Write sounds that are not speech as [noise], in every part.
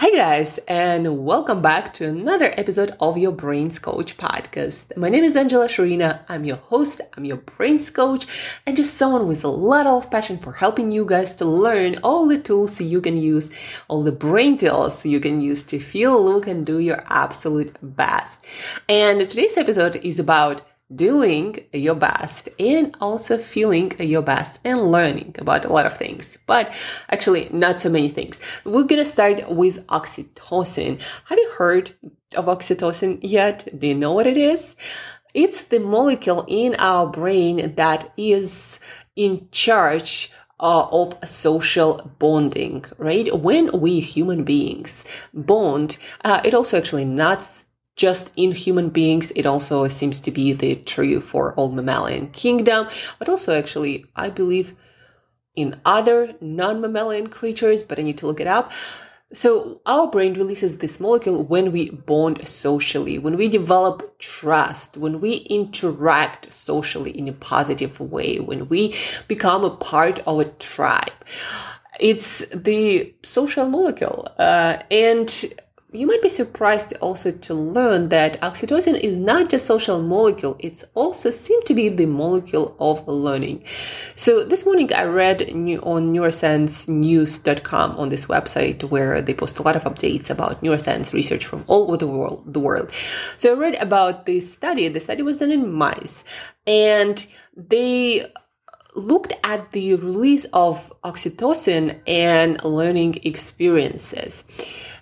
Hi, guys, and welcome back to another episode of your Brains Coach podcast. My name is Angela Sharina. I'm your host, I'm your Brains Coach, and just someone with a lot of passion for helping you guys to learn all the tools you can use, all the brain tools you can use to feel, look, and do your absolute best. And today's episode is about doing your best and also feeling your best and learning about a lot of things, but actually not so many things. We're gonna start with oxytocin. Have you heard of oxytocin yet? Do you know what it is? It's the molecule in our brain that is in charge uh, of social bonding, right? When we human beings bond, uh, it also actually not just in human beings. It also seems to be the true for all mammalian kingdom, but also actually, I believe in other non-mammalian creatures, but I need to look it up. So our brain releases this molecule when we bond socially, when we develop trust, when we interact socially in a positive way, when we become a part of a tribe. It's the social molecule. Uh, and you might be surprised also to learn that oxytocin is not just social molecule, it's also seemed to be the molecule of learning. So this morning I read on neurosciencenews.com on this website where they post a lot of updates about neuroscience research from all over the world, the world. So I read about this study. The study was done in mice and they looked at the release of oxytocin and learning experiences.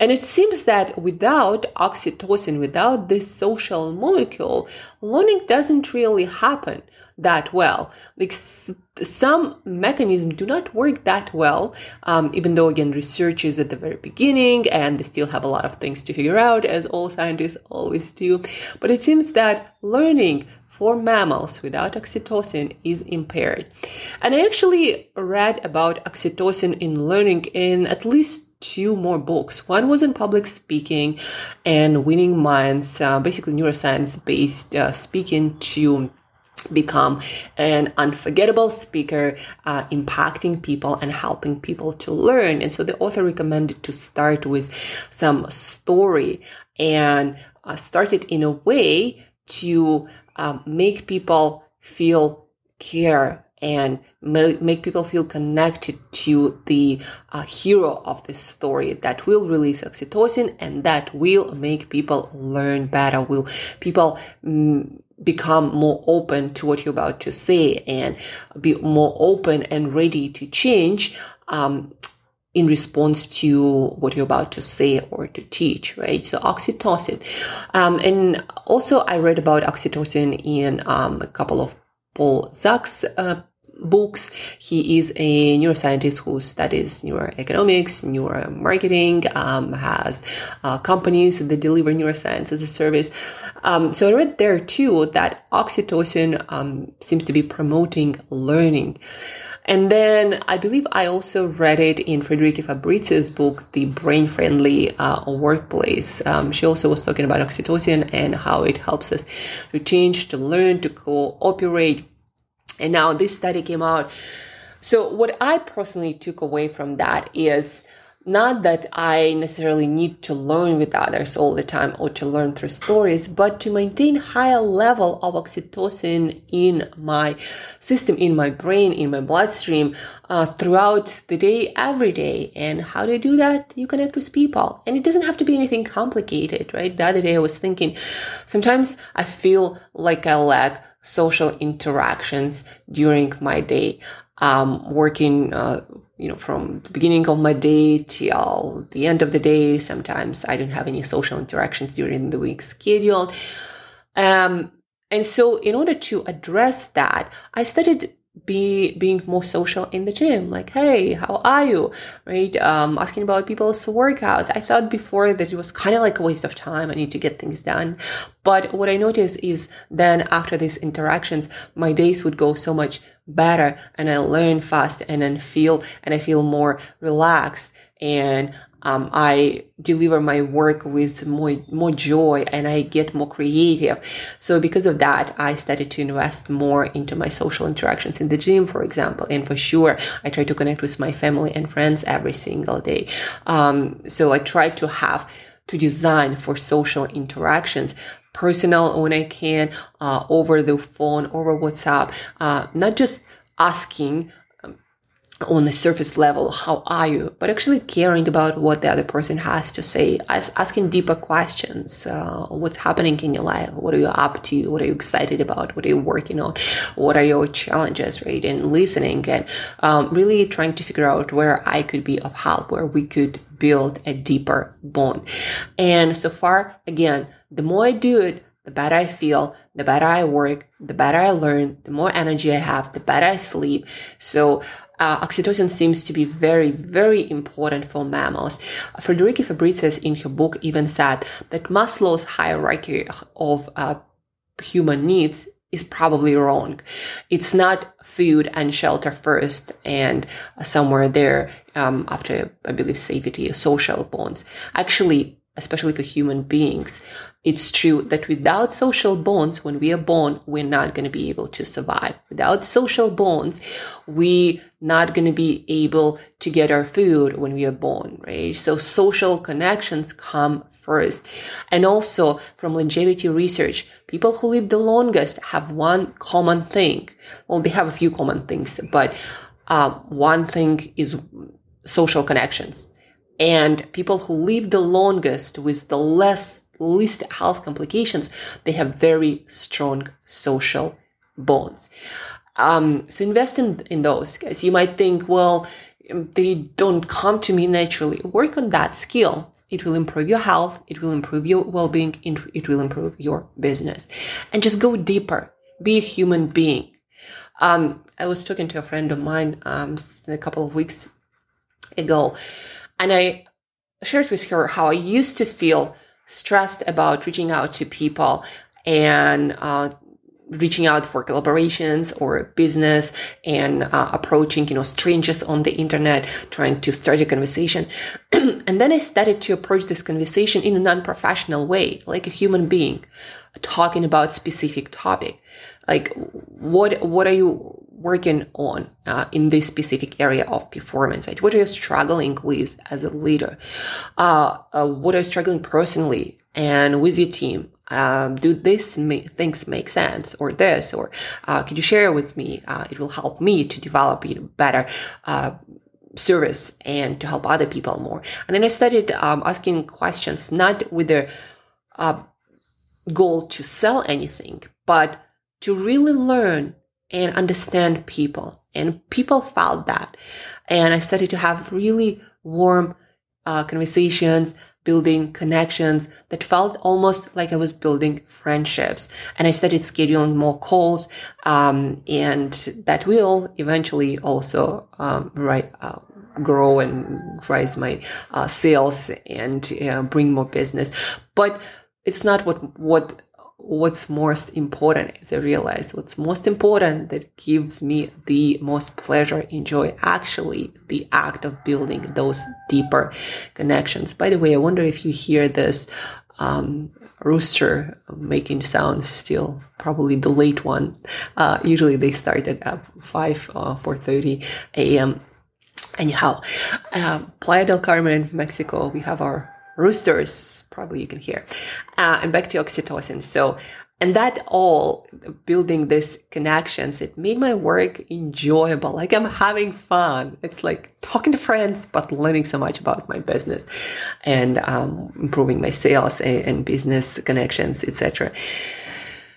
And it seems that without oxytocin, without this social molecule, learning doesn't really happen that well. Like some mechanisms do not work that well, um, even though again research is at the very beginning and they still have a lot of things to figure out, as all scientists always do. But it seems that learning for mammals without oxytocin is impaired. And I actually read about oxytocin in learning in at least two more books. One was in public speaking and winning minds, uh, basically neuroscience based uh, speaking to become an unforgettable speaker, uh, impacting people and helping people to learn. And so the author recommended to start with some story and uh, start it in a way to um, make people feel care and make people feel connected to the uh, hero of the story that will release oxytocin and that will make people learn better will people mm, become more open to what you're about to say and be more open and ready to change um, in response to what you're about to say or to teach, right? So oxytocin. Um, and also I read about oxytocin in um, a couple of Paul Zak's uh, books. He is a neuroscientist who studies neuroeconomics, neuromarketing, um, has uh, companies that deliver neuroscience as a service. Um, so I read there too that oxytocin um, seems to be promoting learning. And then I believe I also read it in Friederike Fabritius's book, The Brain Friendly uh, Workplace. Um, she also was talking about oxytocin and how it helps us to change, to learn, to cooperate, and now this study came out. So what I personally took away from that is not that I necessarily need to learn with others all the time or to learn through stories, but to maintain higher level of oxytocin in my system, in my brain, in my bloodstream uh, throughout the day, every day. And how do you do that? You connect with people. And it doesn't have to be anything complicated, right? The other day I was thinking, sometimes I feel like I lack social interactions during my day. Um, working uh, you know, from the beginning of my day till the end of the day. Sometimes I don't have any social interactions during the week scheduled. Um, and so in order to address that, I started be being more social in the gym like hey how are you? Right? Um asking about people's workouts. I thought before that it was kind of like a waste of time. I need to get things done. But what i noticed is then after these interactions my days would go so much better and i learn fast and then feel and i feel more relaxed and Um, I deliver my work with more, more joy and I get more creative. So because of that, I started to invest more into my social interactions in the gym, for example. And for sure, I try to connect with my family and friends every single day. Um, so I try to have to design for social interactions personal when I can, uh, over the phone, over WhatsApp, uh, not just asking on the surface level, how are you? But actually caring about what the other person has to say, asking deeper questions. Uh, what's happening in your life? What are you up to? What are you excited about? What are you working on? What are your challenges, right? And listening and um, really trying to figure out where I could be of help, where we could build a deeper bond. And so far, again, the more I do it, the better I feel, the better I work, the better I learn, the more energy I have, the better I sleep. So uh, oxytocin seems to be very, very important for mammals. Friederike Fabritius in her book even said that Maslow's hierarchy of uh, human needs is probably wrong. It's not food and shelter first and somewhere there um, after, I believe, safety, or social bonds. Actually, especially for human beings, it's true that without social bonds, when we are born, we're not going to be able to survive. Without social bonds, we not going to be able to get our food when we are born, right? So social connections come first. And also from longevity research, people who live the longest have one common thing. Well, they have a few common things, but uh, one thing is social connections. And people who live the longest with the less least health complications, they have very strong social bonds. Um, so invest in, in those guys. You might think, well, they don't come to me naturally. Work on that skill. It will improve your health. It will improve your well-being. It will improve your business and just go deeper. Be a human being. Um, I was talking to a friend of mine, um, a couple of weeks ago and I shared with her how I used to feel stressed about reaching out to people and uh, reaching out for collaborations or business and uh, approaching you know strangers on the internet trying to start a conversation. [clears throat] And then i started to approach this conversation in a non-professional way like a human being talking about specific topic. Like what what are you working on uh, in this specific area of performance right? What are you struggling with as a leader? Uh, uh, what are you struggling personally and with your team? Um, do these make, things make sense or this or uh, could you share with me uh, it will help me to develop a better uh, service and to help other people more? And then i started um, asking questions not with the goal to sell anything but to really learn and understand people. And people felt that. And I started to have really warm uh, conversations, building connections that felt almost like I was building friendships. And I started scheduling more calls. Um, and that will eventually also, um, right, uh, grow and rise my uh, sales and uh, bring more business. But it's not what, what what's most important as I realize what's most important that gives me the most pleasure and joy actually the act of building those deeper connections. By the way, I wonder if you hear this um, rooster making sounds still probably the late one. Uh, usually they start at 5 uh, 4.30 a.m. Anyhow, uh, Playa del Carmen, Mexico, we have our roosters probably you can hear uh, and back to oxytocin so and that all building these connections it made my work enjoyable. Like i'm having fun. It's like talking to friends but learning so much about my business and um, improving my sales and, and business connections etc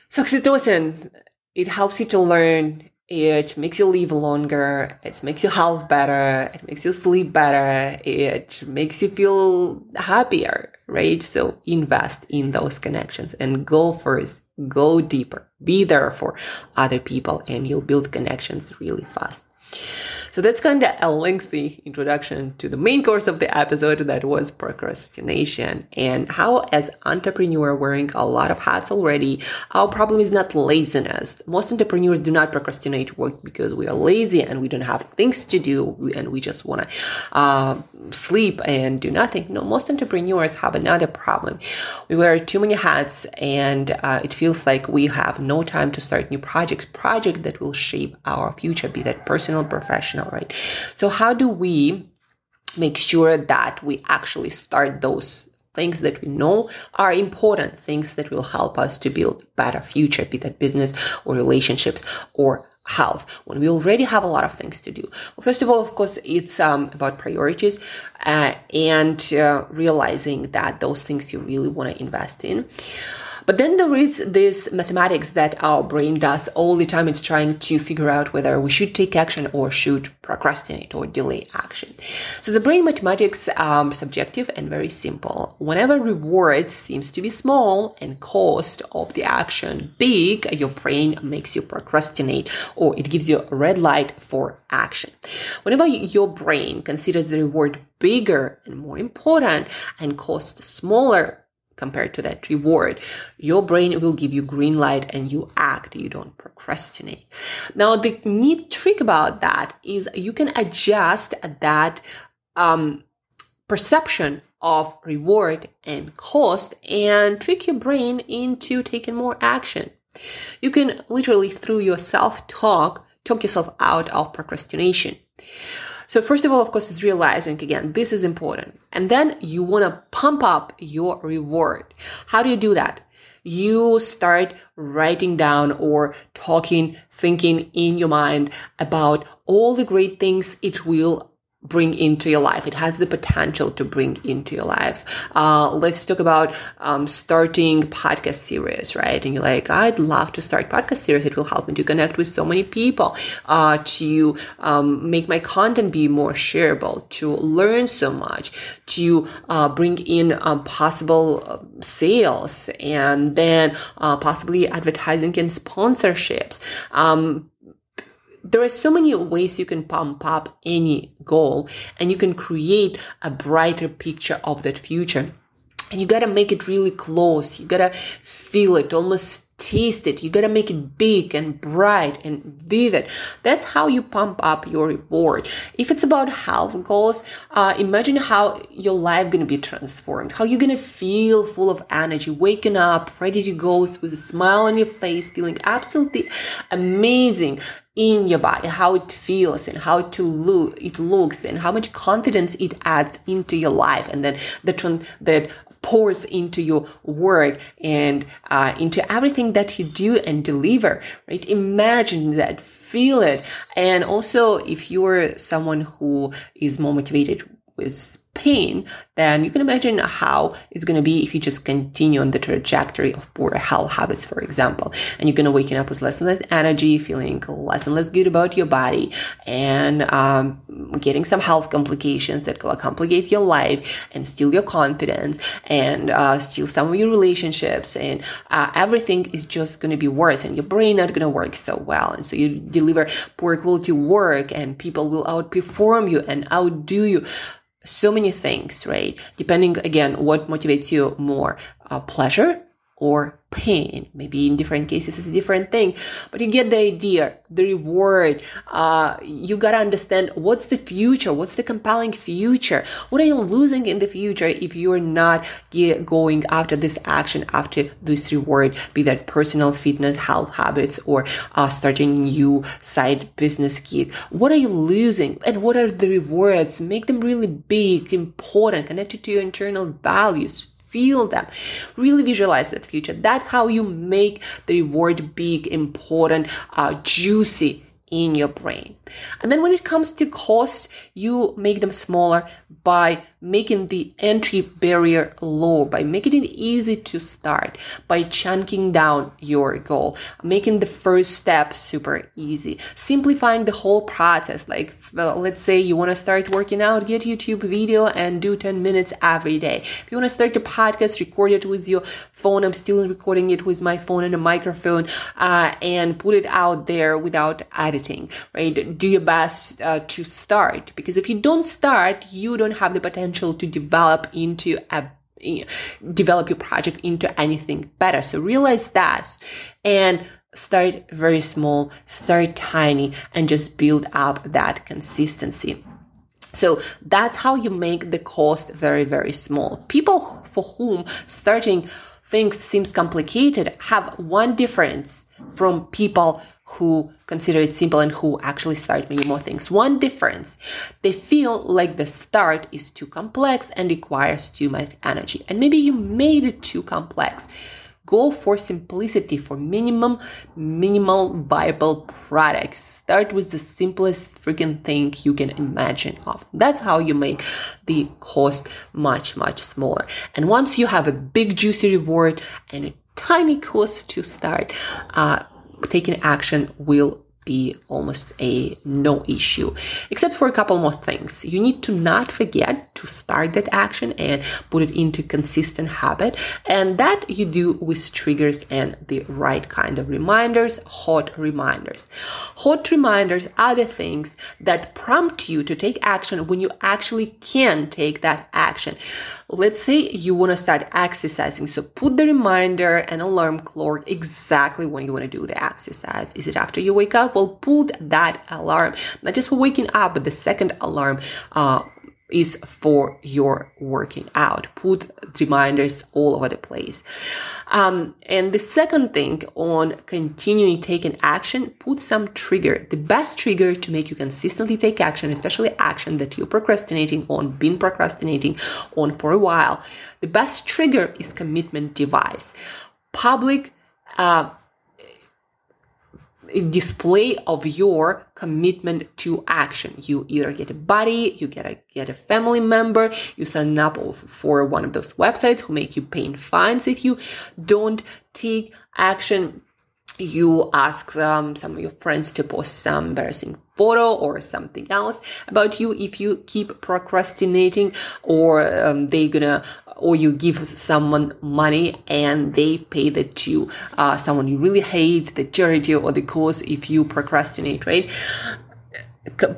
so oxytocin it helps you to learn it makes you live longer. It makes your health better. It makes you sleep better. It makes you feel happier, right? So invest in those connections and go first. Go deeper. Be there for other people and you'll build connections really fast. So that's kind of a lengthy introduction to the main course of the episode that was procrastination and how as entrepreneur wearing a lot of hats already, our problem is not laziness. Most entrepreneurs do not procrastinate work because we are lazy and we don't have things to do and we just want to uh, sleep and do nothing. No, most entrepreneurs have another problem. We wear too many hats and uh, it feels like we have no time to start new projects, projects that will shape our future, be that personal, professional, right? So how do we make sure that we actually start those things that we know are important, things that will help us to build better future, be that business or relationships or health when we already have a lot of things to do well first of all of course it's um, about priorities uh, and uh, realizing that those things you really want to invest in but then there is this mathematics that our brain does all the time. It's trying to figure out whether we should take action or should procrastinate or delay action. So the brain mathematics um, subjective and very simple. Whenever reward seems to be small and cost of the action big, your brain makes you procrastinate or it gives you a red light for action. Whenever your brain considers the reward bigger and more important and cost smaller compared to that reward, your brain will give you green light and you act, you don't procrastinate. Now, the neat trick about that is you can adjust that um, perception of reward and cost and trick your brain into taking more action. You can literally, through your self talk, talk yourself out of procrastination. So first of all, of course, is realizing again, this is important. And then you want to pump up your reward. How do you do that? You start writing down or talking, thinking in your mind about all the great things it will bring into your life. It has the potential to bring into your life. Uh, let's talk about um, starting podcast series, right? And you're like, I'd love to start podcast series. It will help me to connect with so many people, uh, to um, make my content be more shareable, to learn so much, to uh, bring in um, possible uh, sales, and then uh, possibly advertising and sponsorships. There are so many ways you can pump up any goal and you can create a brighter picture of that future. And you gotta make it really close. You gotta feel it, almost taste it. You gotta make it big and bright and vivid. That's how you pump up your reward. If it's about health goals, uh, imagine how your life gonna be transformed. How you're gonna feel full of energy, waking up, ready to go with a smile on your face, feeling absolutely amazing in your body, how it feels and how to look, it looks and how much confidence it adds into your life. And then the, trend that pours into your work and uh, into everything that you do and deliver, right? Imagine that, feel it. And also, if you're someone who is more motivated with pain, then you can imagine how it's going to be if you just continue on the trajectory of poor health habits, for example. And you're going to waking up with less and less energy, feeling less and less good about your body, and um, getting some health complications that will complicate your life and steal your confidence and uh, steal some of your relationships. And uh, everything is just going to be worse, and your brain not going to work so well. And so you deliver poor quality work, and people will outperform you and outdo you so many things, right? Depending again, what motivates you more, uh, pleasure or pain. Maybe in different cases it's a different thing, but you get the idea, the reward. Uh, you gotta understand what's the future, what's the compelling future. What are you losing in the future if you're not going after this action, after this reward, be that personal fitness, health habits, or uh, starting a new side business gig? What are you losing, and what are the rewards? Make them really big, important, connected to your internal values feel them. Really visualize that future. That's how you make the reward big, important, uh, juicy in your brain. And then when it comes to cost, you make them smaller by making the entry barrier low, by making it easy to start, by chunking down your goal, making the first step super easy, simplifying the whole process. Like, well, let's say you want to start working out, get YouTube video and do 10 minutes every day. If you want to start a podcast, record it with your phone. I'm still recording it with my phone and a microphone, uh, and put it out there without editing right? Do your best uh, to start because if you don't start, you don't have the potential to develop into a develop your project into anything better. So realize that and start very small, start tiny and just build up that consistency. So that's how you make the cost very, very small. People for whom starting things seems complicated have one difference from people who consider it simple and who actually start many more things. One difference, they feel like the start is too complex and requires too much energy. And maybe you made it too complex. Go for simplicity, for minimum, minimal viable products. Start with the simplest freaking thing you can imagine of. That's how you make the cost much, much smaller. And once you have a big juicy reward and a tiny cost to start, uh, taking action will be almost a no issue, except for a couple more things. You need to not forget to start that action and put it into consistent habit. And that you do with triggers and the right kind of reminders, hot reminders. Hot reminders are the things that prompt you to take action when you actually can take that action. Let's say you want to start exercising. So put the reminder and alarm clock exactly when you want to do the exercise. Is it after you wake up? Will put that alarm, not just for waking up, but the second alarm, uh, is for your working out. Put reminders all over the place. Um, and the second thing on continuing taking action, put some trigger. The best trigger to make you consistently take action, especially action that you're procrastinating on, been procrastinating on for a while. The best trigger is commitment device. Public, uh, display of your commitment to action. You either get a buddy, you get a get a family member, you sign up for one of those websites who make you paying fines if you don't take action. You ask um, some of your friends to post some embarrassing photo or something else about you if you keep procrastinating or um, they're gonna or you give someone money and they pay that to uh, someone you really hate, the charity or the cause if you procrastinate, right?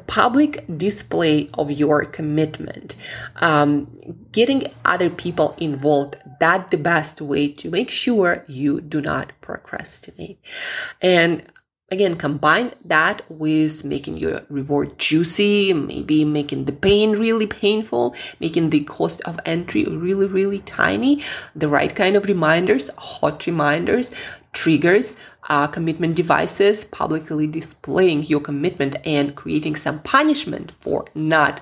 public display of your commitment um, getting other people involved that's the best way to make sure you do not procrastinate and Again, combine that with making your reward juicy, maybe making the pain really painful, making the cost of entry really, really tiny, the right kind of reminders, hot reminders, triggers, uh, commitment devices, publicly displaying your commitment and creating some punishment for not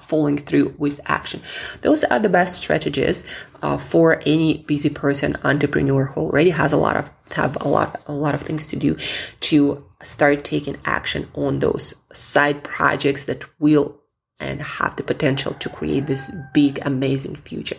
following through with action. Those are the best strategies uh, for any busy person, entrepreneur who already has a lot of have a lot a lot of things to do to start taking action on those side projects that will and have the potential to create this big amazing future.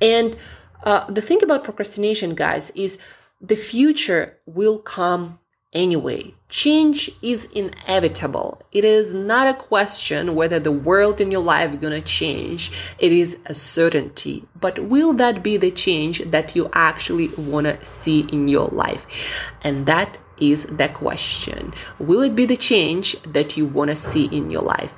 And uh, the thing about procrastination, guys, is the future will come Anyway, change is inevitable. It is not a question whether the world in your life is gonna change. It is a certainty. But will that be the change that you actually wanna see in your life? And that is the question. Will it be the change that you wanna see in your life?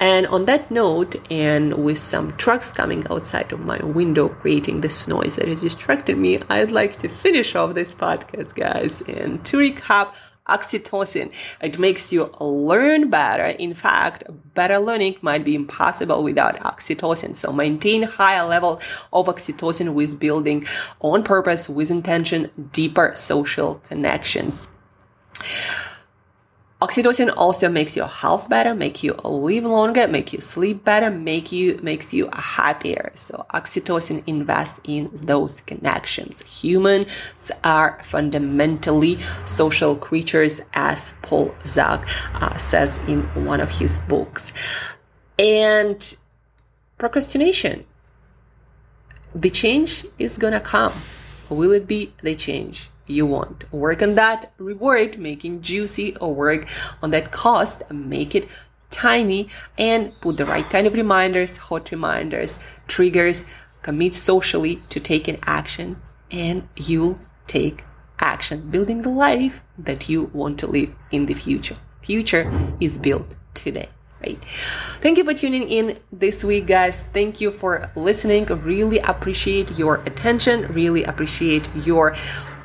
And on that note, and with some trucks coming outside of my window creating this noise that has distracted me, I'd like to finish off this podcast, guys. And to recap, oxytocin. It makes you learn better. In fact, better learning might be impossible without oxytocin. So maintain higher level of oxytocin with building on purpose, with intention, deeper social connections. Oxytocin also makes your health better, make you live longer, make you sleep better, make you makes you happier. So oxytocin invests in those connections. Humans are fundamentally social creatures, as Paul Zak uh, says in one of his books. And procrastination, the change is gonna come. Will it be the change? You want. Work on that reward, making juicy, or work on that cost, make it tiny, and put the right kind of reminders, hot reminders, triggers, commit socially to take an action, and you'll take action, building the life that you want to live in the future. future is built today right? Thank you for tuning in this week, guys. Thank you for listening. Really appreciate your attention. Really appreciate your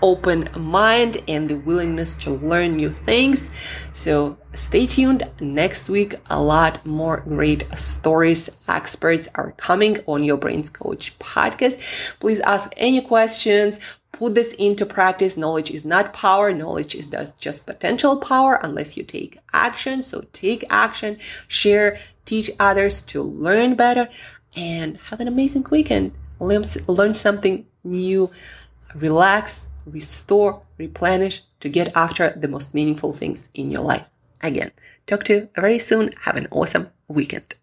open mind and the willingness to learn new things. So stay tuned. Next week, a lot more great stories. Experts are coming on your Brains Coach podcast. Please ask any questions put this into practice. Knowledge is not power. Knowledge is just potential power unless you take action. So take action, share, teach others to learn better and have an amazing weekend. Learn, learn something new, relax, restore, replenish to get after the most meaningful things in your life. Again, talk to you very soon. Have an awesome weekend.